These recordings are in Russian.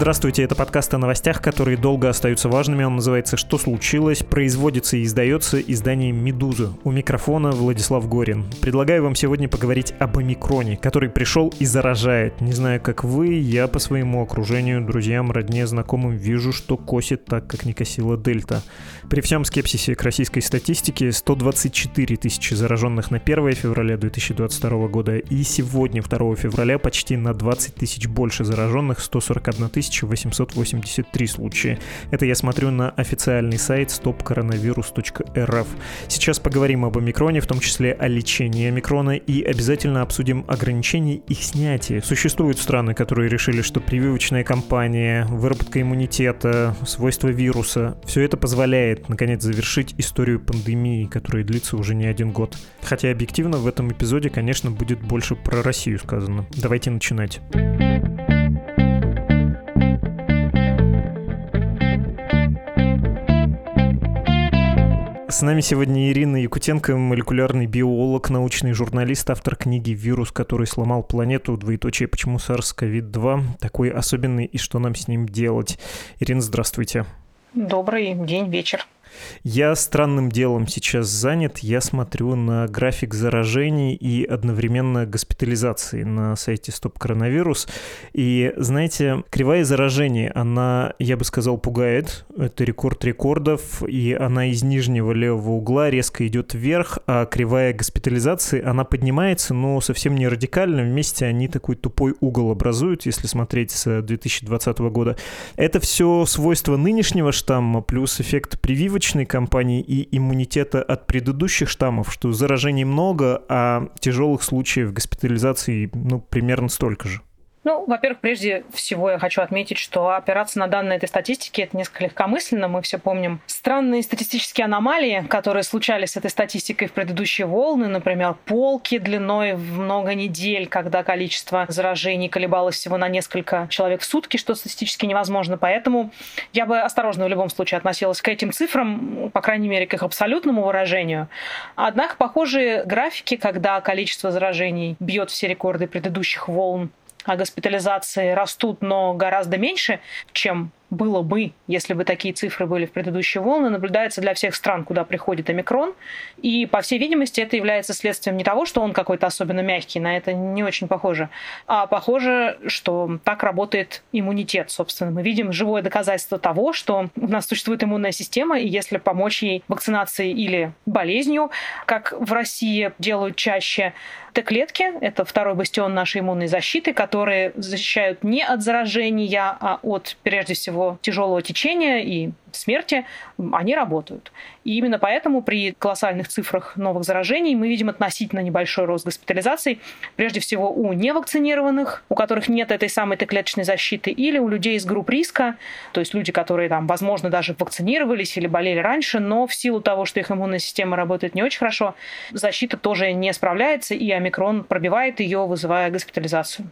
Здравствуйте, это подкаст о новостях, которые долго остаются важными. Он называется «Что случилось?», производится и издается изданием «Медуза». У микрофона Владислав Горин. Предлагаю вам сегодня поговорить об омикроне, который пришел и заражает. Не знаю, как вы, я по своему окружению, друзьям, родне, знакомым вижу, что косит так, как не косила дельта. При всем скепсисе к российской статистике 124 тысячи зараженных на 1 февраля 2022 года и сегодня, 2 февраля, почти на 20 тысяч больше зараженных, 141 тысяча 1883 случая. Это я смотрю на официальный сайт stopcoronavirus.rf. Сейчас поговорим об омикроне, в том числе о лечении омикрона и обязательно обсудим ограничения их снятия. Существуют страны, которые решили, что прививочная кампания, выработка иммунитета, свойства вируса, все это позволяет, наконец, завершить историю пандемии, которая длится уже не один год. Хотя объективно в этом эпизоде, конечно, будет больше про Россию сказано. Давайте начинать. С нами сегодня Ирина Якутенко, молекулярный биолог, научный журналист, автор книги «Вирус, который сломал планету. Двоеточие. Почему SARS-CoV-2 такой особенный и что нам с ним делать?» Ирина, здравствуйте. Добрый день, вечер. Я странным делом сейчас занят. Я смотрю на график заражений и одновременно госпитализации на сайте Стоп Коронавирус. И, знаете, кривая заражений, она, я бы сказал, пугает. Это рекорд рекордов, и она из нижнего левого угла резко идет вверх, а кривая госпитализации, она поднимается, но совсем не радикально. Вместе они такой тупой угол образуют, если смотреть с 2020 года. Это все свойства нынешнего штамма, плюс эффект прививочки прививочной кампании и иммунитета от предыдущих штаммов, что заражений много, а тяжелых случаев госпитализации ну, примерно столько же. Ну, во-первых, прежде всего я хочу отметить, что опираться на данные этой статистики это несколько легкомысленно. Мы все помним странные статистические аномалии, которые случались с этой статистикой в предыдущие волны. Например, полки длиной в много недель, когда количество заражений колебалось всего на несколько человек в сутки, что статистически невозможно. Поэтому я бы осторожно в любом случае относилась к этим цифрам, по крайней мере, к их абсолютному выражению. Однако похожие графики, когда количество заражений бьет все рекорды предыдущих волн, а госпитализации растут, но гораздо меньше, чем было бы, если бы такие цифры были в предыдущие волны, наблюдается для всех стран, куда приходит омикрон. И, по всей видимости, это является следствием не того, что он какой-то особенно мягкий, на это не очень похоже, а похоже, что так работает иммунитет, собственно. Мы видим живое доказательство того, что у нас существует иммунная система, и если помочь ей вакцинацией или болезнью, как в России делают чаще, Т-клетки – это второй бастион нашей иммунной защиты, которые защищают не от заражения, а от, прежде всего, всего тяжелого течения и смерти, они работают. И именно поэтому при колоссальных цифрах новых заражений мы видим относительно небольшой рост госпитализаций, прежде всего у невакцинированных, у которых нет этой самой Т-клеточной защиты, или у людей из групп риска, то есть люди, которые там, возможно, даже вакцинировались или болели раньше, но в силу того, что их иммунная система работает не очень хорошо, защита тоже не справляется, и омикрон пробивает ее, вызывая госпитализацию.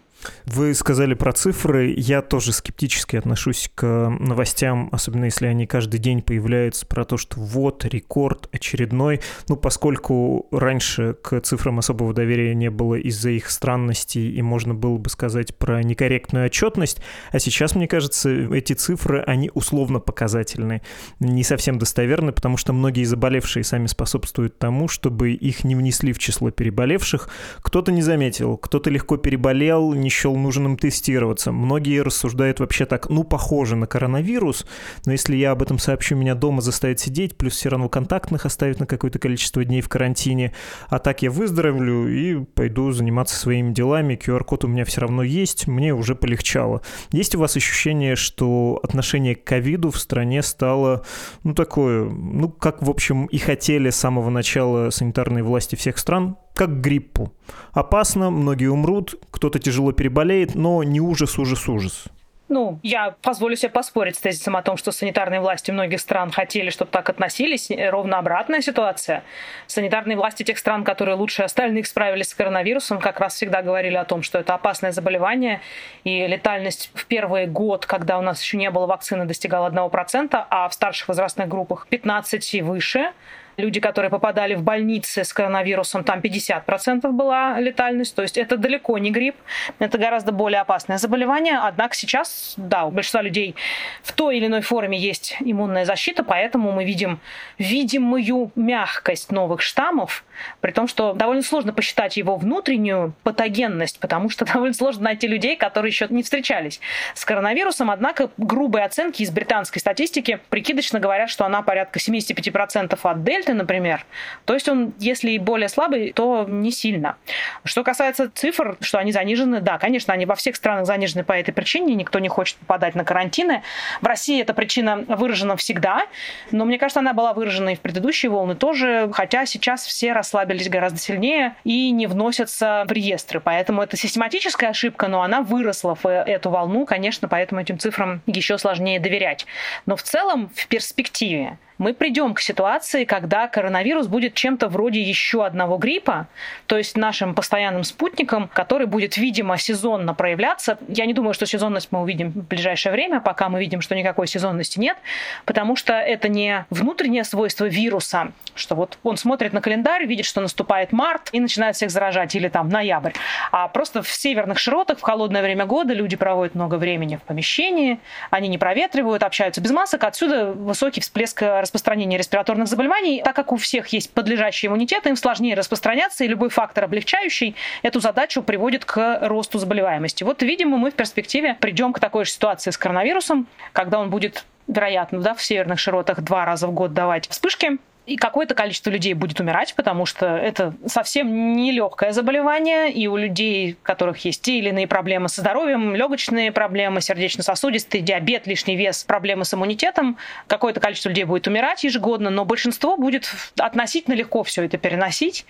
Вы сказали про цифры. Я тоже скептически отношусь к новостям, особенно если они каждый день появляются про то, что вот рекорд очередной. Ну, поскольку раньше к цифрам особого доверия не было из-за их странностей, и можно было бы сказать про некорректную отчетность, а сейчас, мне кажется, эти цифры, они условно показательны, не совсем достоверны, потому что многие заболевшие сами способствуют тому, чтобы их не внесли в число переболевших. Кто-то не заметил, кто-то легко переболел, не счел нужным тестироваться. Многие рассуждают вообще так, ну, похоже на коронавирус, но если я об этом сообщу, меня дома заставят сидеть, плюс все равно контактных оставят на какое-то количество дней в карантине. А так я выздоровлю и пойду заниматься своими делами. QR-код у меня все равно есть, мне уже полегчало. Есть у вас ощущение, что отношение к ковиду в стране стало, ну, такое, ну, как, в общем, и хотели с самого начала санитарные власти всех стран, как гриппу. Опасно, многие умрут, кто-то тяжело переболеет, но не ужас, ужас, ужас. Ну, я позволю себе поспорить с тезисом о том, что санитарные власти многих стран хотели, чтобы так относились. Ровно обратная ситуация. Санитарные власти тех стран, которые лучше остальных справились с коронавирусом, как раз всегда говорили о том, что это опасное заболевание, и летальность в первый год, когда у нас еще не было вакцины, достигала 1%, а в старших возрастных группах 15 и выше люди, которые попадали в больницы с коронавирусом, там 50% была летальность. То есть это далеко не грипп, это гораздо более опасное заболевание. Однако сейчас, да, у большинства людей в той или иной форме есть иммунная защита, поэтому мы видим видимую мягкость новых штаммов, при том, что довольно сложно посчитать его внутреннюю патогенность, потому что довольно сложно найти людей, которые еще не встречались с коронавирусом. Однако грубые оценки из британской статистики прикидочно говорят, что она порядка 75% от дельты, дельты, например. То есть он, если и более слабый, то не сильно. Что касается цифр, что они занижены, да, конечно, они во всех странах занижены по этой причине, никто не хочет попадать на карантины. В России эта причина выражена всегда, но мне кажется, она была выражена и в предыдущие волны тоже, хотя сейчас все расслабились гораздо сильнее и не вносятся в реестры. Поэтому это систематическая ошибка, но она выросла в эту волну, конечно, поэтому этим цифрам еще сложнее доверять. Но в целом, в перспективе, мы придем к ситуации, когда коронавирус будет чем-то вроде еще одного гриппа, то есть нашим постоянным спутником, который будет, видимо, сезонно проявляться. Я не думаю, что сезонность мы увидим в ближайшее время, пока мы видим, что никакой сезонности нет, потому что это не внутреннее свойство вируса, что вот он смотрит на календарь, видит, что наступает март и начинает всех заражать, или там ноябрь. А просто в северных широтах в холодное время года люди проводят много времени в помещении, они не проветривают, общаются без масок, отсюда высокий всплеск распространения респираторных заболеваний. Так как у всех есть подлежащий иммунитет, им сложнее распространяться, и любой фактор, облегчающий эту задачу, приводит к росту заболеваемости. Вот, видимо, мы в перспективе придем к такой же ситуации с коронавирусом, когда он будет вероятно, да, в северных широтах два раза в год давать вспышки, и какое-то количество людей будет умирать, потому что это совсем нелегкое заболевание, и у людей, у которых есть те или иные проблемы со здоровьем, легочные проблемы, сердечно-сосудистый диабет, лишний вес, проблемы с иммунитетом, какое-то количество людей будет умирать ежегодно, но большинство будет относительно легко все это переносить,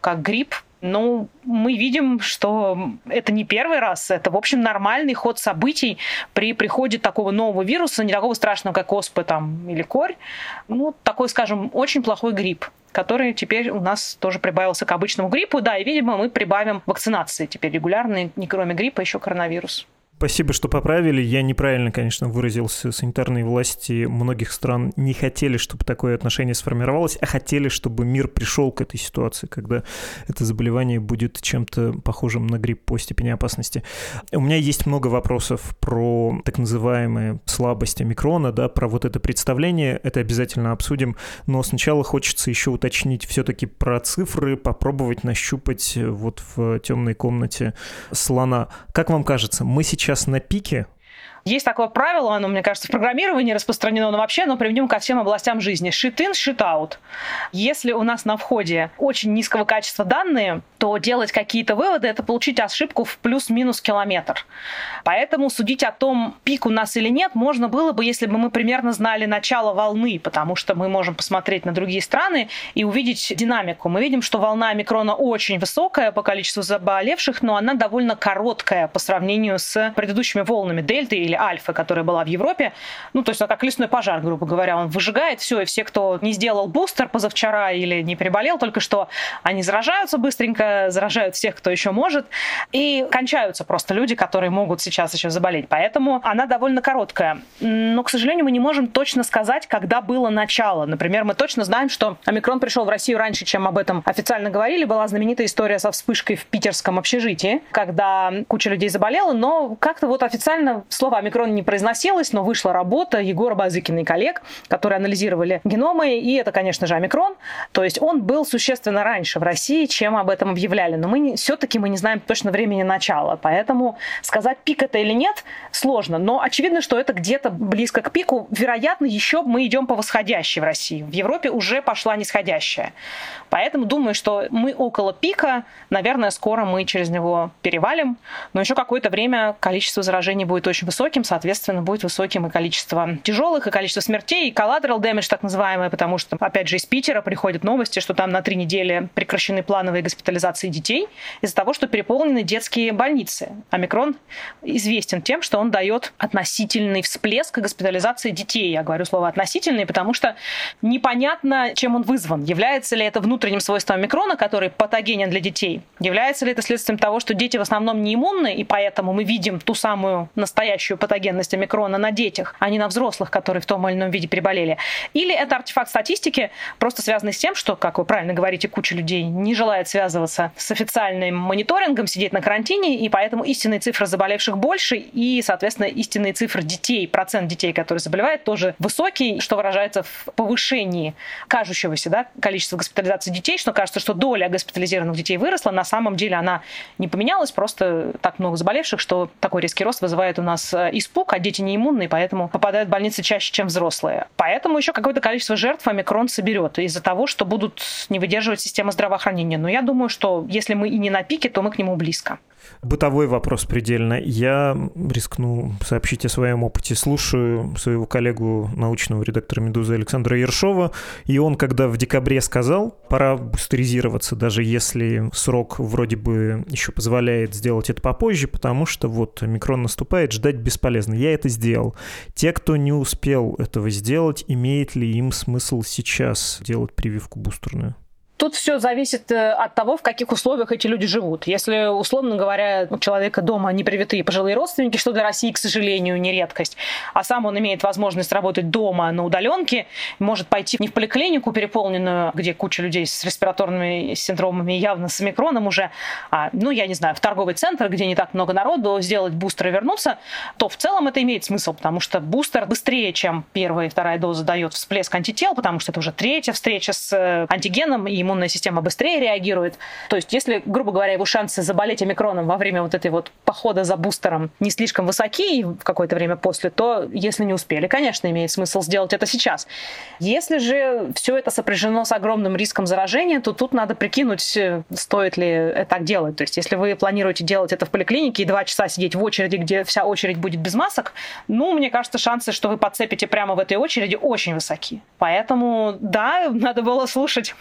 как грипп, ну, мы видим, что это не первый раз, это, в общем, нормальный ход событий при приходе такого нового вируса, не такого страшного, как оспа там, или корь. Ну, такой, скажем, очень плохой грипп который теперь у нас тоже прибавился к обычному гриппу. Да, и, видимо, мы прибавим вакцинации теперь регулярные, не кроме гриппа, еще коронавирус. Спасибо, что поправили. Я неправильно, конечно, выразился. Санитарные власти многих стран не хотели, чтобы такое отношение сформировалось, а хотели, чтобы мир пришел к этой ситуации, когда это заболевание будет чем-то похожим на грипп по степени опасности. У меня есть много вопросов про так называемые слабости микрона, да, про вот это представление. Это обязательно обсудим. Но сначала хочется еще уточнить все-таки про цифры, попробовать нащупать вот в темной комнате слона. Как вам кажется, мы сейчас сейчас на пике есть такое правило, оно, мне кажется, в программировании распространено, но вообще оно применимо ко всем областям жизни. Shit in, shit out. Если у нас на входе очень низкого качества данные, то делать какие-то выводы – это получить ошибку в плюс-минус километр. Поэтому судить о том, пик у нас или нет, можно было бы, если бы мы примерно знали начало волны, потому что мы можем посмотреть на другие страны и увидеть динамику. Мы видим, что волна микрона очень высокая по количеству заболевших, но она довольно короткая по сравнению с предыдущими волнами дельты или альфы, которая была в Европе. Ну, то есть, как лесной пожар, грубо говоря, он выжигает все, и все, кто не сделал бустер позавчера или не переболел только что, они заражаются быстренько, заражают всех, кто еще может, и кончаются просто люди, которые могут сейчас еще заболеть. Поэтому она довольно короткая. Но, к сожалению, мы не можем точно сказать, когда было начало. Например, мы точно знаем, что омикрон пришел в Россию раньше, чем об этом официально говорили. Была знаменитая история со вспышкой в питерском общежитии, когда куча людей заболела, но как-то вот официально слово омикрон не произносилось, но вышла работа Егора Базыкина и коллег, которые анализировали геномы, и это, конечно же, омикрон. То есть он был существенно раньше в России, чем об этом объявляли. Но мы все-таки мы не знаем точно времени начала, поэтому сказать, пик это или нет, сложно. Но очевидно, что это где-то близко к пику. Вероятно, еще мы идем по восходящей в России. В Европе уже пошла нисходящая. Поэтому думаю, что мы около пика. Наверное, скоро мы через него перевалим. Но еще какое-то время количество заражений будет очень высоким высоким, соответственно, будет высоким и количество тяжелых, и количество смертей, и collateral damage, так называемое, потому что, опять же, из Питера приходят новости, что там на три недели прекращены плановые госпитализации детей из-за того, что переполнены детские больницы. Омикрон известен тем, что он дает относительный всплеск госпитализации детей. Я говорю слово относительный, потому что непонятно, чем он вызван. Является ли это внутренним свойством омикрона, который патогенен для детей? Является ли это следствием того, что дети в основном не иммунны, и поэтому мы видим ту самую настоящую патогенность омикрона на детях, а не на взрослых, которые в том или ином виде переболели? Или это артефакт статистики, просто связанный с тем, что, как вы правильно говорите, куча людей не желает связываться с официальным мониторингом, сидеть на карантине, и поэтому истинные цифры заболевших больше, и, соответственно, истинные цифры детей, процент детей, которые заболевают, тоже высокий, что выражается в повышении кажущегося да, количества госпитализации детей, что кажется, что доля госпитализированных детей выросла. На самом деле она не поменялась, просто так много заболевших, что такой резкий рост вызывает у нас испуг, а дети не иммунные, поэтому попадают в больницы чаще, чем взрослые. Поэтому еще какое-то количество жертв омикрон соберет из-за того, что будут не выдерживать система здравоохранения. Но я думаю, что если мы и не на пике, то мы к нему близко. Бытовой вопрос предельно. Я рискну сообщить о своем опыте. Слушаю своего коллегу, научного редактора «Медузы» Александра Ершова, и он, когда в декабре сказал, пора бустеризироваться, даже если срок вроде бы еще позволяет сделать это попозже, потому что вот микрон наступает, ждать бесполезно. Я это сделал. Те, кто не успел этого сделать, имеет ли им смысл сейчас делать прививку бустерную? Тут все зависит э, от того, в каких условиях эти люди живут. Если, условно говоря, у человека дома непривитые пожилые родственники, что для России, к сожалению, не редкость, а сам он имеет возможность работать дома на удаленке, может пойти не в поликлинику переполненную, где куча людей с респираторными синдромами, явно с омикроном уже, а, ну, я не знаю, в торговый центр, где не так много народу, сделать бустер и вернуться, то в целом это имеет смысл, потому что бустер быстрее, чем первая и вторая доза дает всплеск антител, потому что это уже третья встреча с э, антигеном, и иммунная система быстрее реагирует. То есть, если, грубо говоря, его шансы заболеть омикроном во время вот этой вот похода за бустером не слишком высоки в какое-то время после, то если не успели, конечно, имеет смысл сделать это сейчас. Если же все это сопряжено с огромным риском заражения, то тут надо прикинуть, стоит ли так делать. То есть, если вы планируете делать это в поликлинике и два часа сидеть в очереди, где вся очередь будет без масок, ну, мне кажется, шансы, что вы подцепите прямо в этой очереди, очень высоки. Поэтому, да, надо было слушать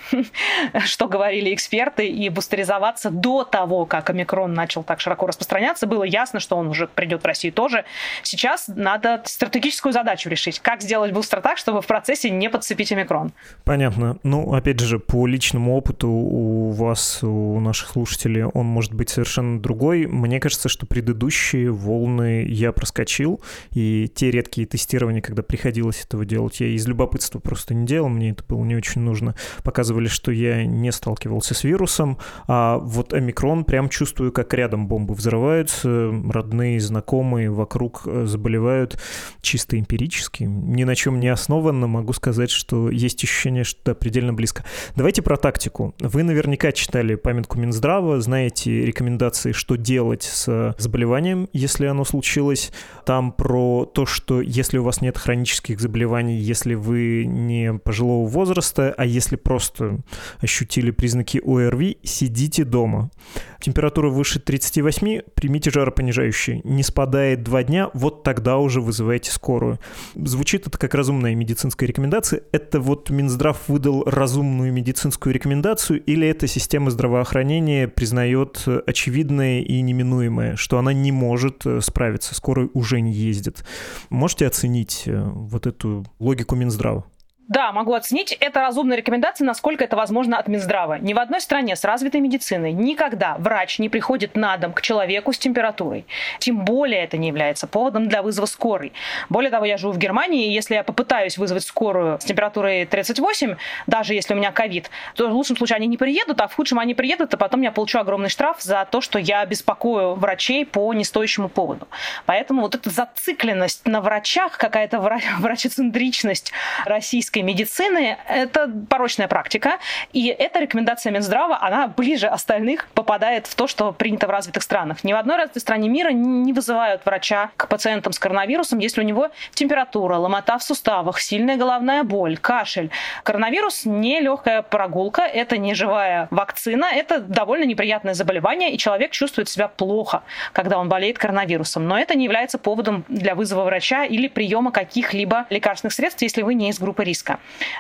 что говорили эксперты, и бустеризоваться до того, как омикрон начал так широко распространяться, было ясно, что он уже придет в Россию тоже. Сейчас надо стратегическую задачу решить. Как сделать бустер так, чтобы в процессе не подцепить омикрон? Понятно. Ну, опять же, по личному опыту у вас, у наших слушателей, он может быть совершенно другой. Мне кажется, что предыдущие волны я проскочил, и те редкие тестирования, когда приходилось этого делать, я из любопытства просто не делал, мне это было не очень нужно. Показывали, что я я не сталкивался с вирусом, а вот омикрон прям чувствую, как рядом бомбы взрываются, родные, знакомые вокруг э, заболевают чисто эмпирически. Ни на чем не основанно могу сказать, что есть ощущение, что предельно близко. Давайте про тактику. Вы наверняка читали памятку Минздрава, знаете рекомендации, что делать с заболеванием, если оно случилось. Там про то, что если у вас нет хронических заболеваний, если вы не пожилого возраста, а если просто ощутили признаки ОРВИ, сидите дома. Температура выше 38, примите жаропонижающие. Не спадает два дня, вот тогда уже вызывайте скорую. Звучит это как разумная медицинская рекомендация. Это вот Минздрав выдал разумную медицинскую рекомендацию или эта система здравоохранения признает очевидное и неминуемое, что она не может э, справиться, скорой уже не ездит. Можете оценить э, вот эту логику Минздрава? Да, могу оценить. Это разумная рекомендация, насколько это возможно от Минздрава. Ни в одной стране с развитой медициной никогда врач не приходит на дом к человеку с температурой. Тем более это не является поводом для вызова скорой. Более того, я живу в Германии, и если я попытаюсь вызвать скорую с температурой 38, даже если у меня ковид, то в лучшем случае они не приедут, а в худшем они приедут, а потом я получу огромный штраф за то, что я беспокою врачей по нестоящему поводу. Поэтому вот эта зацикленность на врачах, какая-то врачецентричность российской российской медицины это порочная практика, и эта рекомендация Минздрава, она ближе остальных попадает в то, что принято в развитых странах. Ни в одной развитой стране мира не вызывают врача к пациентам с коронавирусом, если у него температура, ломота в суставах, сильная головная боль, кашель. Коронавирус не легкая прогулка, это не живая вакцина, это довольно неприятное заболевание, и человек чувствует себя плохо, когда он болеет коронавирусом. Но это не является поводом для вызова врача или приема каких-либо лекарственных средств, если вы не из группы риска.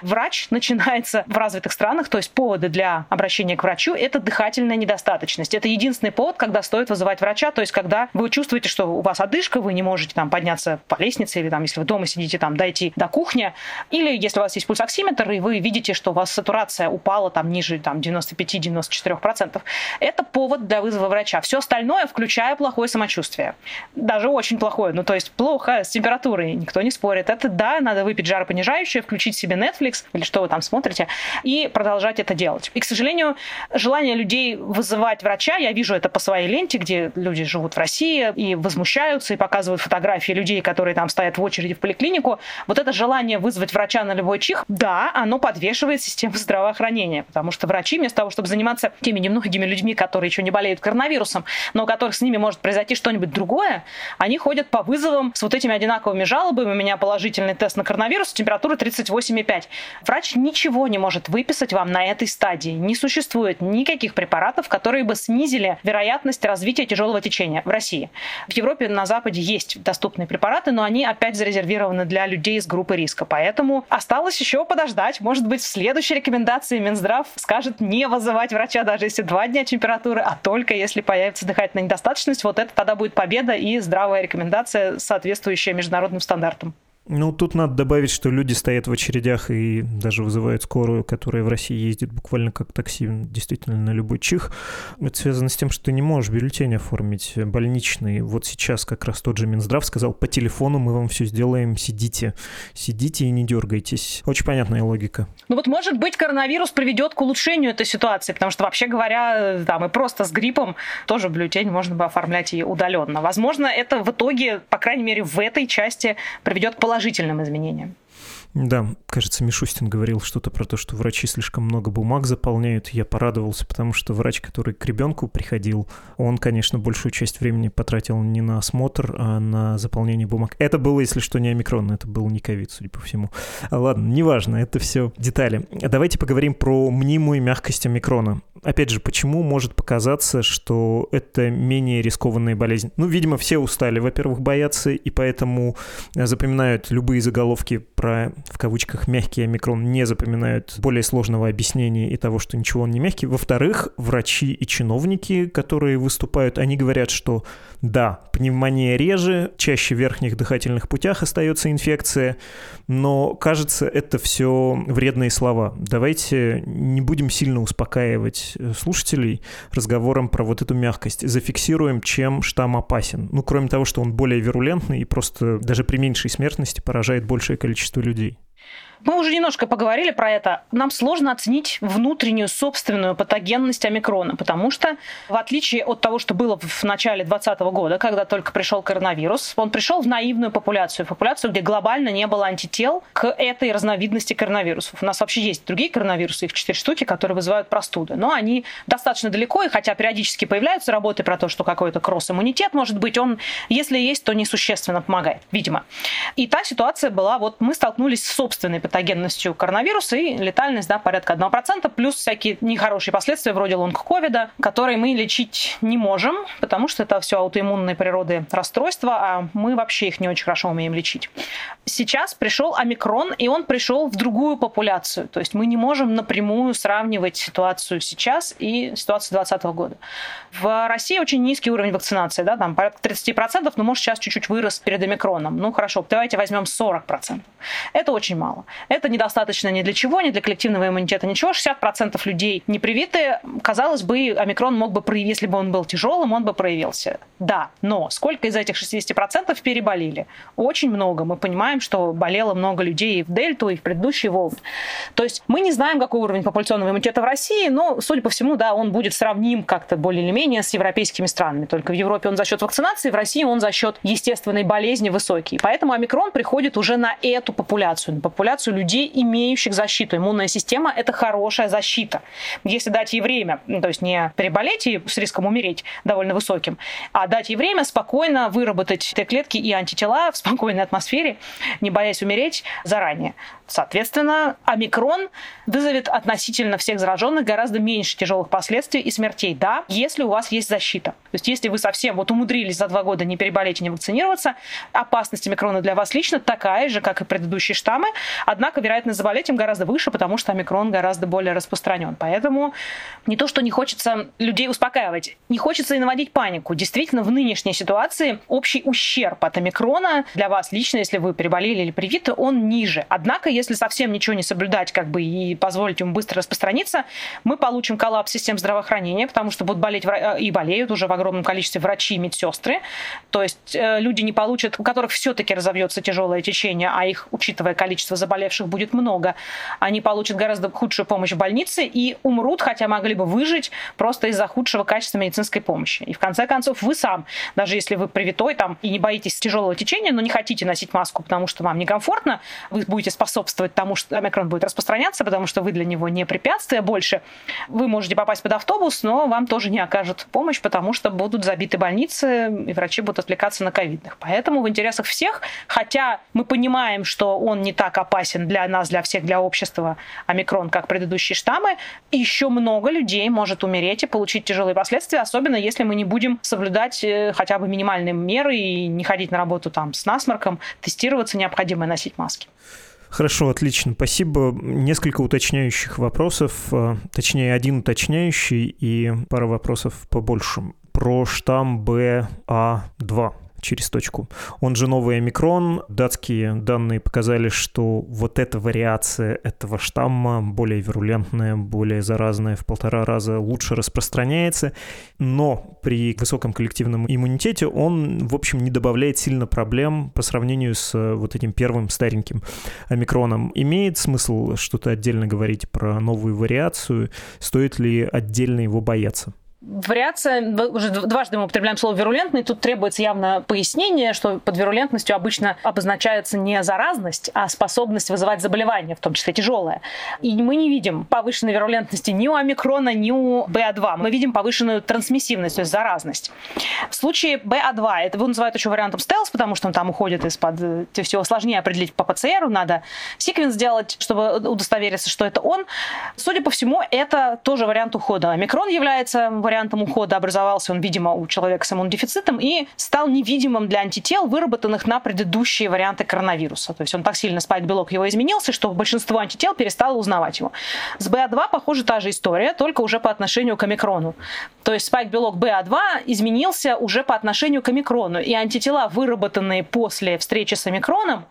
Врач начинается в развитых странах, то есть поводы для обращения к врачу – это дыхательная недостаточность. Это единственный повод, когда стоит вызывать врача, то есть когда вы чувствуете, что у вас одышка, вы не можете там подняться по лестнице или там, если вы дома сидите, там дойти до кухни, или если у вас есть пульсоксиметр, и вы видите, что у вас сатурация упала там ниже там 95-94%, это повод для вызова врача. Все остальное, включая плохое самочувствие. Даже очень плохое, ну то есть плохо с температурой, никто не спорит. Это да, надо выпить жаропонижающее, включить себе Netflix или что вы там смотрите, и продолжать это делать. И, к сожалению, желание людей вызывать врача, я вижу это по своей ленте, где люди живут в России и возмущаются, и показывают фотографии людей, которые там стоят в очереди в поликлинику. Вот это желание вызвать врача на любой чих, да, оно подвешивает систему здравоохранения, потому что врачи вместо того, чтобы заниматься теми немногими людьми, которые еще не болеют коронавирусом, но у которых с ними может произойти что-нибудь другое, они ходят по вызовам с вот этими одинаковыми жалобами. У меня положительный тест на коронавирус, температура 38,5. Врач ничего не может выписать вам на этой стадии. Не существует никаких препаратов, которые бы снизили вероятность развития тяжелого течения в России. В Европе на Западе есть доступные препараты, но они опять зарезервированы для людей из группы риска. Поэтому осталось еще подождать. Может быть, в следующей рекомендации Минздрав скажет не вызывать врача, даже если два дня температуры, а только если появится дыхательная недостаточность. Вот это тогда будет победа и здравая рекомендация, соответствующая международным стандартам. Ну, тут надо добавить, что люди стоят в очередях и даже вызывают скорую, которая в России ездит буквально как такси, действительно, на любой чих. Это связано с тем, что ты не можешь бюллетень оформить больничный. Вот сейчас как раз тот же Минздрав сказал, по телефону мы вам все сделаем, сидите. Сидите и не дергайтесь. Очень понятная логика. Ну вот, может быть, коронавирус приведет к улучшению этой ситуации, потому что, вообще говоря, там и просто с гриппом тоже бюллетень можно бы оформлять и удаленно. Возможно, это в итоге, по крайней мере, в этой части приведет к положению положительным изменениям. Да, кажется, Мишустин говорил что-то про то, что врачи слишком много бумаг заполняют. Я порадовался, потому что врач, который к ребенку приходил, он, конечно, большую часть времени потратил не на осмотр, а на заполнение бумаг. Это было, если что, не омикрон, это был не ковид, судя по всему. Ладно, неважно, это все детали. Давайте поговорим про мнимую мягкость омикрона. Опять же, почему может показаться, что это менее рискованная болезнь? Ну, видимо, все устали, во-первых, бояться, и поэтому запоминают любые заголовки про в кавычках мягкий омикрон не запоминают более сложного объяснения и того, что ничего он не мягкий. Во-вторых, врачи и чиновники, которые выступают, они говорят, что да, пневмония реже, чаще в верхних дыхательных путях остается инфекция, но кажется, это все вредные слова. Давайте не будем сильно успокаивать слушателей разговором про вот эту мягкость. Зафиксируем, чем штамм опасен. Ну, кроме того, что он более вирулентный и просто даже при меньшей смертности поражает большее количество людей. Мы уже немножко поговорили про это. Нам сложно оценить внутреннюю собственную патогенность омикрона, потому что, в отличие от того, что было в начале 2020 года, когда только пришел коронавирус, он пришел в наивную популяцию, популяцию, где глобально не было антител к этой разновидности коронавирусов. У нас вообще есть другие коронавирусы, их четыре штуки, которые вызывают простуды, но они достаточно далеко, и хотя периодически появляются работы про то, что какой-то кросс-иммунитет может быть, он, если есть, то несущественно помогает, видимо. И та ситуация была, вот мы столкнулись с собственной патогенностью коронавируса и летальность да, порядка 1%, плюс всякие нехорошие последствия вроде лонг-ковида, которые мы лечить не можем, потому что это все аутоиммунные природы расстройства, а мы вообще их не очень хорошо умеем лечить. Сейчас пришел омикрон, и он пришел в другую популяцию. То есть мы не можем напрямую сравнивать ситуацию сейчас и ситуацию 2020 года. В России очень низкий уровень вакцинации, да, там порядка 30%, но может сейчас чуть-чуть вырос перед омикроном. Ну хорошо, давайте возьмем 40%. Это очень мало. Это недостаточно ни для чего, ни для коллективного иммунитета, ничего. 60% людей не привиты. Казалось бы, омикрон мог бы проявить, если бы он был тяжелым, он бы проявился. Да, но сколько из этих 60% переболели? Очень много. Мы понимаем, что болело много людей и в дельту, и в предыдущие волны. То есть мы не знаем, какой уровень популяционного иммунитета в России, но, судя по всему, да, он будет сравним как-то более или менее с европейскими странами. Только в Европе он за счет вакцинации, в России он за счет естественной болезни высокий. Поэтому омикрон приходит уже на эту популяцию, на популяцию популяцию людей, имеющих защиту. Иммунная система – это хорошая защита. Если дать ей время, ну, то есть не переболеть и с риском умереть довольно высоким, а дать ей время спокойно выработать Т-клетки и антитела в спокойной атмосфере, не боясь умереть заранее. Соответственно, омикрон вызовет относительно всех зараженных гораздо меньше тяжелых последствий и смертей, да, если у вас есть защита. То есть если вы совсем вот умудрились за два года не переболеть и не вакцинироваться, опасность омикрона для вас лично такая же, как и предыдущие штаммы, однако вероятность заболеть им гораздо выше, потому что омикрон гораздо более распространен. Поэтому не то, что не хочется людей успокаивать, не хочется и наводить панику. Действительно, в нынешней ситуации общий ущерб от омикрона для вас лично, если вы переболели или привиты, он ниже. Однако, если совсем ничего не соблюдать как бы и позволить ему быстро распространиться, мы получим коллапс систем здравоохранения, потому что будут болеть э, и болеют уже в огромном количестве врачи и медсестры. То есть э, люди не получат, у которых все-таки разовьется тяжелое течение, а их, учитывая количество заболевших, будет много, они получат гораздо худшую помощь в больнице и умрут, хотя могли бы выжить просто из-за худшего качества медицинской помощи. И в конце концов вы сам, даже если вы привитой там и не боитесь тяжелого течения, но не хотите носить маску, потому что вам некомфортно, вы будете способствовать способствовать тому, что омикрон будет распространяться, потому что вы для него не препятствие больше. Вы можете попасть под автобус, но вам тоже не окажут помощь, потому что будут забиты больницы, и врачи будут отвлекаться на ковидных. Поэтому в интересах всех, хотя мы понимаем, что он не так опасен для нас, для всех, для общества, омикрон, как предыдущие штаммы, еще много людей может умереть и получить тяжелые последствия, особенно если мы не будем соблюдать э, хотя бы минимальные меры и не ходить на работу там с насморком, тестироваться необходимо и носить маски. Хорошо, отлично, спасибо. Несколько уточняющих вопросов, э, точнее один уточняющий и пара вопросов побольше. Про штамм BA2 через точку. Он же новый омикрон. Датские данные показали, что вот эта вариация этого штамма более вирулентная, более заразная, в полтора раза лучше распространяется. Но при высоком коллективном иммунитете он, в общем, не добавляет сильно проблем по сравнению с э, вот этим первым стареньким омикроном. Имеет смысл что-то отдельно говорить про новую вариацию? Стоит ли отдельно его бояться? Вариация, уже дважды мы употребляем слово вирулентный, тут требуется явно пояснение, что под вирулентностью обычно обозначается не заразность, а способность вызывать заболевание, в том числе тяжелое. И мы не видим повышенной вирулентности ни у омикрона, ни у БА2. Мы видим повышенную трансмиссивность, то есть заразность. В случае БА2, это его называют еще вариантом стелс, потому что он там уходит из-под... То есть его сложнее определить по ПЦРу, надо секвенс сделать, чтобы удостовериться, что это он. Судя по всему, это тоже вариант ухода. Омикрон является вариантом вариантом ухода образовался он, видимо, у человека с иммунодефицитом и стал невидимым для антител, выработанных на предыдущие варианты коронавируса. То есть он так сильно спайк-белок его изменился, что большинство антител перестало узнавать его. С БА2, похоже, та же история, только уже по отношению к омикрону. То есть спайк-белок БА2 изменился уже по отношению к омикрону, и антитела, выработанные после встречи с омикроном,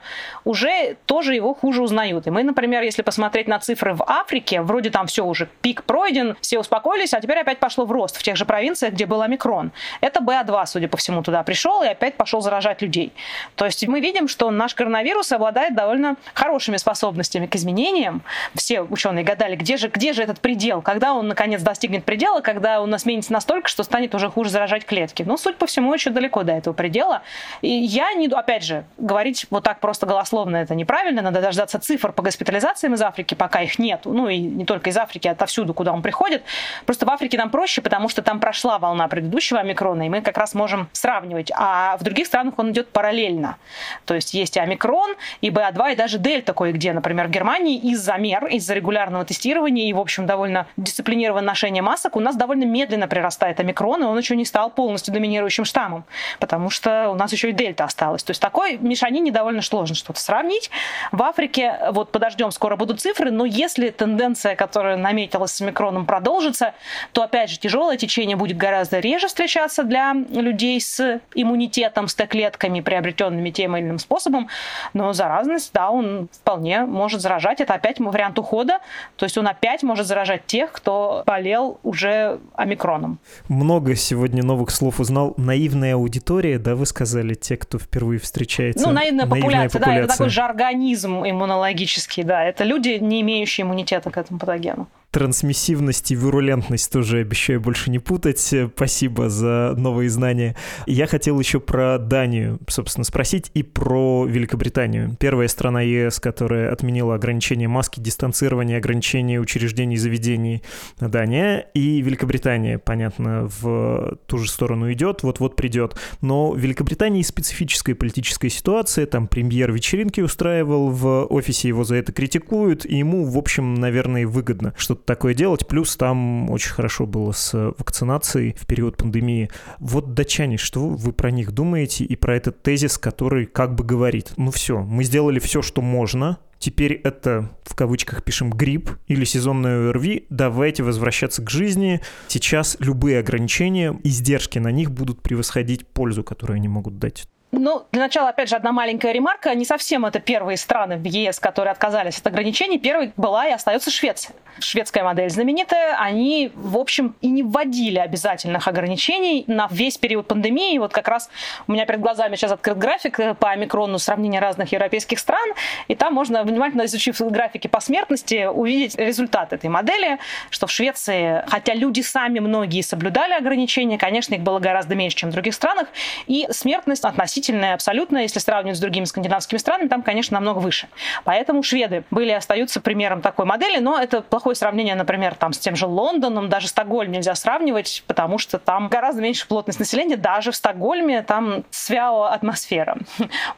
уже тоже его хуже узнают. И мы, например, если посмотреть на цифры в Африке, вроде там все уже, пик пройден, все успокоились, а теперь опять пошло в рост в тех же провинциях, где был омикрон. Это БА2, судя по всему, туда пришел и опять пошел заражать людей. То есть мы видим, что наш коронавирус обладает довольно хорошими способностями к изменениям. Все ученые гадали, где же, где же этот предел, когда он наконец достигнет предела, когда он изменится настолько, что станет уже хуже заражать клетки. Но, судя по всему, еще далеко до этого предела. И я не, опять же, говорить вот так просто голословно это неправильно, надо дождаться цифр по госпитализациям из Африки, пока их нет. Ну и не только из Африки, а отовсюду, куда он приходит. Просто в Африке нам проще, потому потому что там прошла волна предыдущего омикрона, и мы как раз можем сравнивать. А в других странах он идет параллельно. То есть есть и омикрон, и БА2, и даже дельта кое-где. Например, в Германии из-за мер, из-за регулярного тестирования и, в общем, довольно дисциплинированного ношения масок у нас довольно медленно прирастает омикрон, и он еще не стал полностью доминирующим штаммом, потому что у нас еще и дельта осталась. То есть такой мешанине довольно сложно что-то сравнить. В Африке, вот подождем, скоро будут цифры, но если тенденция, которая наметилась с омикроном, продолжится, то, опять же, тяжелое тяжелое течение будет гораздо реже встречаться для людей с иммунитетом, с Т-клетками, приобретенными тем или иным способом, но заразность, да, он вполне может заражать. Это опять вариант ухода, то есть он опять может заражать тех, кто болел уже омикроном. Много сегодня новых слов узнал. Наивная аудитория, да, вы сказали, те, кто впервые встречается. Ну, наивная, наивная популяция, популяция, да, это такой жаргонизм иммунологический, да, это люди, не имеющие иммунитета к этому патогену. Трансмиссивность и вирулентность тоже обещаю больше не путать. Спасибо за новые знания. Я хотел еще про Данию, собственно, спросить и про Великобританию. Первая страна ЕС, которая отменила ограничения маски, дистанцирование, ограничения учреждений и заведений. Дания и Великобритания, понятно, в ту же сторону идет, вот-вот придет. Но в Великобритании специфическая политическая ситуация, там премьер вечеринки устраивал в офисе, его за это критикуют, и ему, в общем, наверное, выгодно такое делать. Плюс там очень хорошо было с вакцинацией в период пандемии. Вот датчане, что вы про них думаете и про этот тезис, который как бы говорит, ну все, мы сделали все, что можно, Теперь это, в кавычках пишем, грипп или сезонное ОРВИ. Давайте возвращаться к жизни. Сейчас любые ограничения, издержки на них будут превосходить пользу, которую они могут дать. Ну, для начала, опять же, одна маленькая ремарка. Не совсем это первые страны в ЕС, которые отказались от ограничений. Первой была и остается Швеция. Шведская модель знаменитая. Они, в общем, и не вводили обязательных ограничений на весь период пандемии. Вот как раз у меня перед глазами сейчас открыт график по омикрону сравнения разных европейских стран. И там можно, внимательно изучив графики по смертности, увидеть результат этой модели, что в Швеции, хотя люди сами многие соблюдали ограничения, конечно, их было гораздо меньше, чем в других странах, и смертность относительно относительная абсолютно, если сравнивать с другими скандинавскими странами, там, конечно, намного выше. Поэтому шведы были и остаются примером такой модели, но это плохое сравнение, например, там, с тем же Лондоном, даже Стокгольм нельзя сравнивать, потому что там гораздо меньше плотность населения, даже в Стокгольме там свяо атмосфера.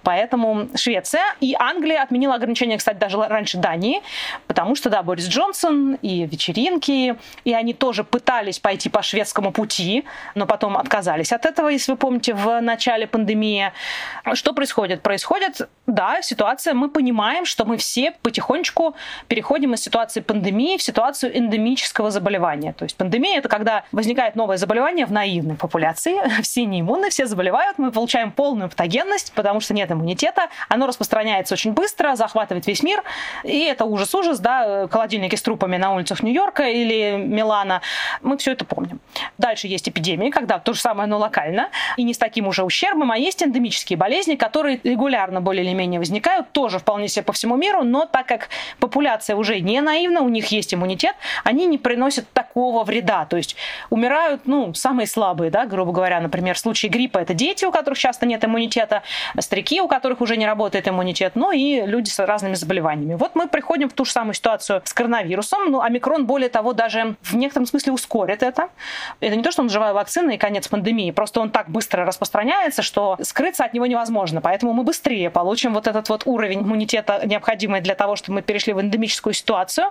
Поэтому Швеция и Англия отменила ограничения, кстати, даже раньше Дании, потому что, да, Борис Джонсон и вечеринки, и они тоже пытались пойти по шведскому пути, но потом отказались от этого, если вы помните, в начале пандемии. Что происходит? Происходит, да, ситуация, мы понимаем, что мы все потихонечку переходим из ситуации пандемии в ситуацию эндемического заболевания. То есть пандемия — это когда возникает новое заболевание в наивной популяции, все неиммунны, все заболевают, мы получаем полную патогенность, потому что нет иммунитета, оно распространяется очень быстро, захватывает весь мир, и это ужас-ужас, да, холодильники с трупами на улицах Нью-Йорка или Милана, мы все это помним. Дальше есть эпидемии, когда то же самое, но локально, и не с таким уже ущербом, а есть эндемические эндемические болезни, которые регулярно более или менее возникают, тоже вполне себе по всему миру, но так как популяция уже не наивна, у них есть иммунитет, они не приносят такого вреда. То есть умирают, ну, самые слабые, да, грубо говоря, например, в случае гриппа это дети, у которых часто нет иммунитета, старики, у которых уже не работает иммунитет, ну и люди с разными заболеваниями. Вот мы приходим в ту же самую ситуацию с коронавирусом. Ну, омикрон, более того, даже в некотором смысле ускорит это. Это не то, что он живая вакцина и конец пандемии, просто он так быстро распространяется, что скрыть скрыться от него невозможно. Поэтому мы быстрее получим вот этот вот уровень иммунитета, необходимый для того, чтобы мы перешли в эндемическую ситуацию.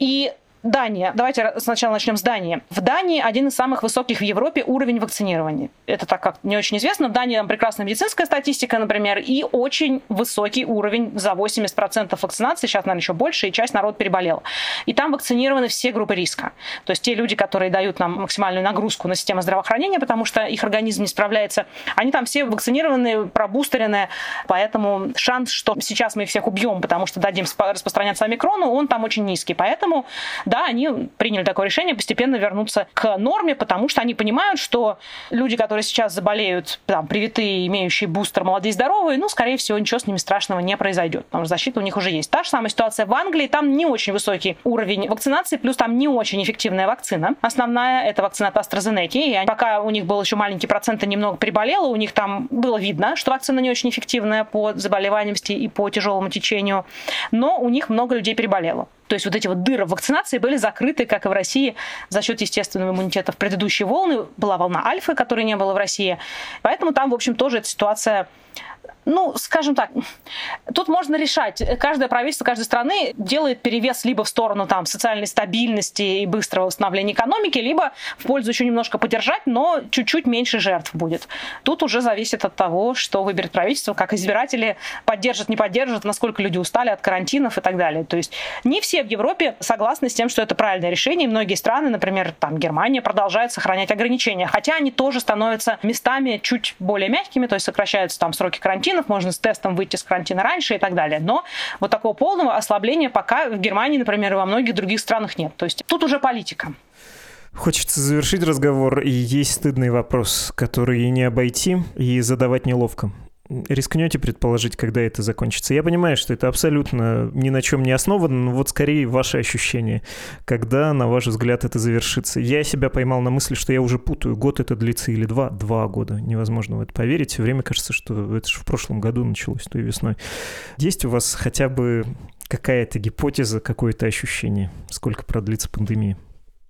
И Дания. Давайте сначала начнем с Дании. В Дании один из самых высоких в Европе уровень вакцинирования. Это так как не очень известно. В Дании там прекрасная медицинская статистика, например, и очень высокий уровень за 80% вакцинации. Сейчас, наверное, еще больше, и часть народ переболела. И там вакцинированы все группы риска. То есть те люди, которые дают нам максимальную нагрузку на систему здравоохранения, потому что их организм не справляется, они там все вакцинированы, пробустерены, поэтому шанс, что сейчас мы их всех убьем, потому что дадим распространяться омикрону, он там очень низкий. Поэтому да, они приняли такое решение постепенно вернуться к норме, потому что они понимают, что люди, которые сейчас заболеют, там, привитые, имеющие бустер, молодые, здоровые, ну, скорее всего, ничего с ними страшного не произойдет, потому что защита у них уже есть. Та же самая ситуация в Англии, там не очень высокий уровень вакцинации, плюс там не очень эффективная вакцина. Основная это вакцина от AstraZeneca, и пока у них был еще маленький процент немного приболело, у них там было видно, что вакцина не очень эффективная по заболеваемости и по тяжелому течению, но у них много людей переболело. То есть вот эти вот дыры вакцинации были закрыты, как и в России, за счет естественного иммунитета в предыдущие волны. Была волна альфа, которой не было в России. Поэтому там, в общем, тоже эта ситуация ну, скажем так, тут можно решать. Каждое правительство каждой страны делает перевес либо в сторону там, социальной стабильности и быстрого восстановления экономики, либо в пользу еще немножко поддержать, но чуть-чуть меньше жертв будет. Тут уже зависит от того, что выберет правительство, как избиратели поддержат, не поддержат, насколько люди устали от карантинов и так далее. То есть не все в Европе согласны с тем, что это правильное решение. Многие страны, например, там Германия, продолжают сохранять ограничения, хотя они тоже становятся местами чуть более мягкими, то есть сокращаются там сроки карантина, карантинов, можно с тестом выйти с карантина раньше и так далее. Но вот такого полного ослабления пока в Германии, например, и во многих других странах нет. То есть тут уже политика. Хочется завершить разговор, и есть стыдный вопрос, который не обойти и задавать неловко. Рискнете предположить, когда это закончится? Я понимаю, что это абсолютно ни на чем не основано, но вот скорее ваши ощущения. Когда, на ваш взгляд, это завершится? Я себя поймал на мысли, что я уже путаю, год это длится или два? Два года. Невозможно в это поверить. Время кажется, что это же в прошлом году началось, той весной. Есть у вас хотя бы какая-то гипотеза, какое-то ощущение, сколько продлится пандемия?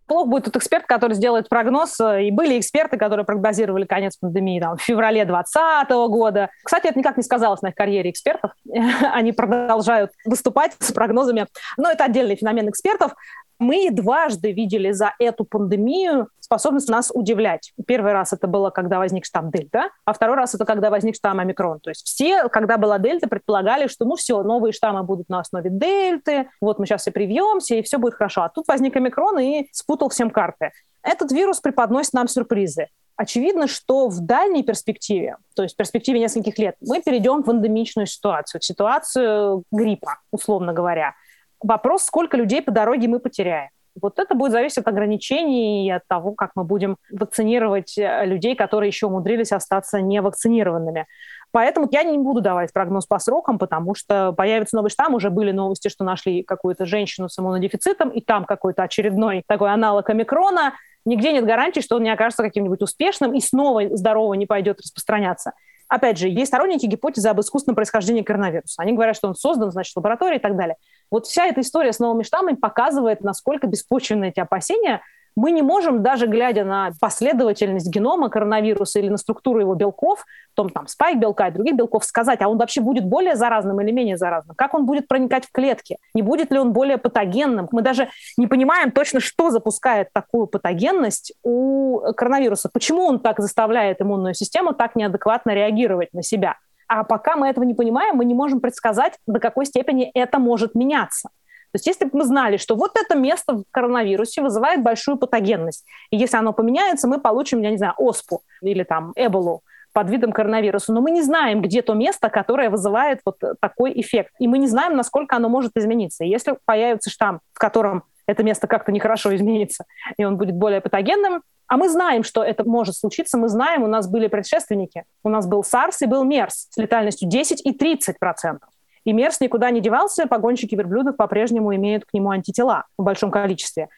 Плохо будет тот эксперт, который сделает прогноз. И были эксперты, которые прогнозировали конец пандемии там, в феврале 2020 года. Кстати, это никак не сказалось на их карьере экспертов. Они продолжают выступать с прогнозами. Но это отдельный феномен экспертов мы дважды видели за эту пандемию способность нас удивлять. Первый раз это было, когда возник штамм Дельта, а второй раз это когда возник штамм Омикрон. То есть все, когда была Дельта, предполагали, что ну все, новые штаммы будут на основе Дельты, вот мы сейчас все привьемся, и все будет хорошо. А тут возник Омикрон и спутал всем карты. Этот вирус преподносит нам сюрпризы. Очевидно, что в дальней перспективе, то есть в перспективе нескольких лет, мы перейдем в эндемичную ситуацию, в ситуацию гриппа, условно говоря вопрос, сколько людей по дороге мы потеряем. Вот это будет зависеть от ограничений и от того, как мы будем вакцинировать э, людей, которые еще умудрились остаться невакцинированными. Поэтому я не буду давать прогноз по срокам, потому что появится новый штамм. Уже были новости, что нашли какую-то женщину с иммунодефицитом, и там какой-то очередной такой аналог омикрона. Нигде нет гарантии, что он не окажется каким-нибудь успешным и снова здорово не пойдет распространяться. Опять же, есть сторонники гипотезы об искусственном происхождении коронавируса. Они говорят, что он создан, значит, в лаборатории и так далее. Вот вся эта история с новыми штаммами показывает, насколько беспочвенны эти опасения, мы не можем, даже глядя на последовательность генома коронавируса или на структуру его белков, том там спайк белка и других белков, сказать, а он вообще будет более заразным или менее заразным, как он будет проникать в клетки, не будет ли он более патогенным. Мы даже не понимаем точно, что запускает такую патогенность у коронавируса, почему он так заставляет иммунную систему так неадекватно реагировать на себя. А пока мы этого не понимаем, мы не можем предсказать, до какой степени это может меняться. То есть если бы мы знали, что вот это место в коронавирусе вызывает большую патогенность, и если оно поменяется, мы получим, я не знаю, оспу или там эболу под видом коронавируса, но мы не знаем, где то место, которое вызывает вот такой эффект, и мы не знаем, насколько оно может измениться. Если появится штамм, в котором это место как-то нехорошо изменится, и он будет более патогенным, а мы знаем, что это может случиться, мы знаем, у нас были предшественники. У нас был SARS и был MERS с летальностью 10 и 30 процентов. И МЕРС никуда не девался, погонщики верблюдов по-прежнему имеют к нему антитела в большом количестве.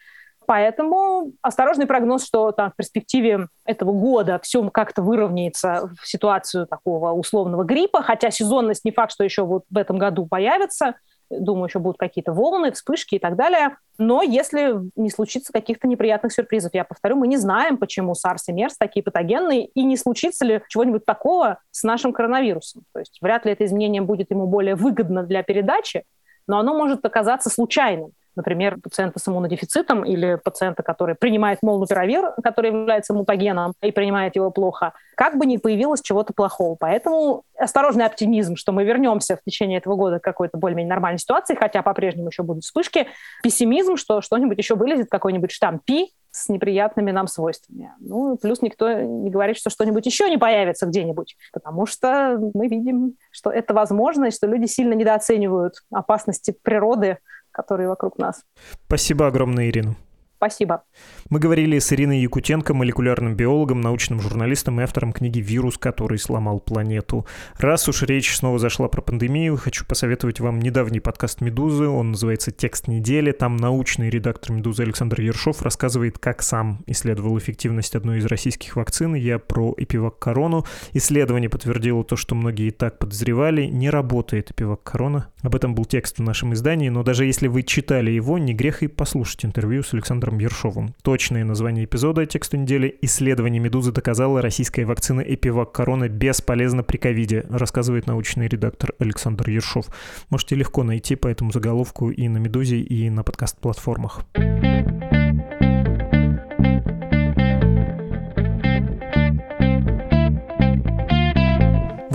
Поэтому осторожный прогноз, что там в перспективе этого года все как-то выровняется в ситуацию такого условного гриппа, хотя сезонность не факт, что еще вот в этом году появится – Думаю, еще будут какие-то волны, вспышки и так далее. Но если не случится каких-то неприятных сюрпризов, я повторю, мы не знаем, почему SARS и MERS такие патогенные, и не случится ли чего-нибудь такого с нашим коронавирусом. То есть вряд ли это изменение будет ему более выгодно для передачи, но оно может оказаться случайным например, пациента с иммунодефицитом или пациента, который принимает молнупиравир, который является мутагеном и принимает его плохо, как бы ни появилось чего-то плохого. Поэтому осторожный оптимизм, что мы вернемся в течение этого года к какой-то более-менее нормальной ситуации, хотя по-прежнему еще будут вспышки. Пессимизм, что что-нибудь еще вылезет, какой-нибудь штамм Пи с неприятными нам свойствами. Ну, плюс никто не говорит, что что-нибудь еще не появится где-нибудь, потому что мы видим, что это возможно, и что люди сильно недооценивают опасности природы, которые вокруг нас. Спасибо огромное, Ирина. Спасибо. Мы говорили с Ириной Якутенко, молекулярным биологом, научным журналистом и автором книги «Вирус, который сломал планету». Раз уж речь снова зашла про пандемию, хочу посоветовать вам недавний подкаст «Медузы». Он называется «Текст недели». Там научный редактор «Медузы» Александр Ершов рассказывает, как сам исследовал эффективность одной из российских вакцин. Я про эпивак корону. Исследование подтвердило то, что многие и так подозревали. Не работает эпивак корона. Об этом был текст в нашем издании, но даже если вы читали его, не грех и послушать интервью с Александром Александром Ершовым. Точное название эпизода тексту недели «Исследование «Медузы» доказало, российская вакцина Эпивак Корона бесполезна при ковиде», рассказывает научный редактор Александр Ершов. Можете легко найти по этому заголовку и на «Медузе», и на подкаст-платформах.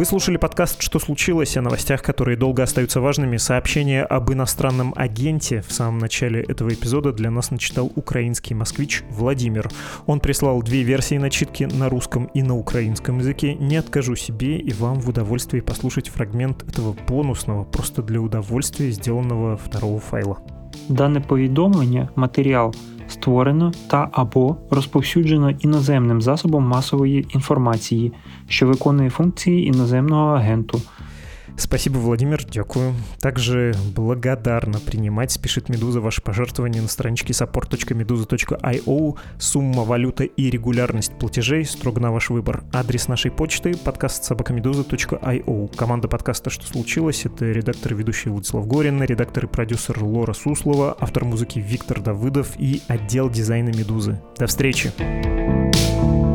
Вы слушали подкаст «Что случилось?» о новостях, которые долго остаются важными. Сообщение об иностранном агенте в самом начале этого эпизода для нас начитал украинский москвич Владимир. Он прислал две версии начитки на русском и на украинском языке. Не откажу себе и вам в удовольствии послушать фрагмент этого бонусного, просто для удовольствия сделанного второго файла. Дане повідомлення, матеріал створено та або розповсюджено іноземним засобом масової інформації, що виконує функції іноземного агенту. Спасибо, Владимир, дякую. Также благодарно принимать, спешит Медуза, ваши пожертвования на страничке support.meduza.io. Сумма, валюта и регулярность платежей строго на ваш выбор. Адрес нашей почты — подкаст собакамедуза.io. Команда подкаста «Что случилось?» — это редактор и ведущий Владислав Горин, редактор и продюсер Лора Суслова, автор музыки Виктор Давыдов и отдел дизайна «Медузы». До встречи! thank you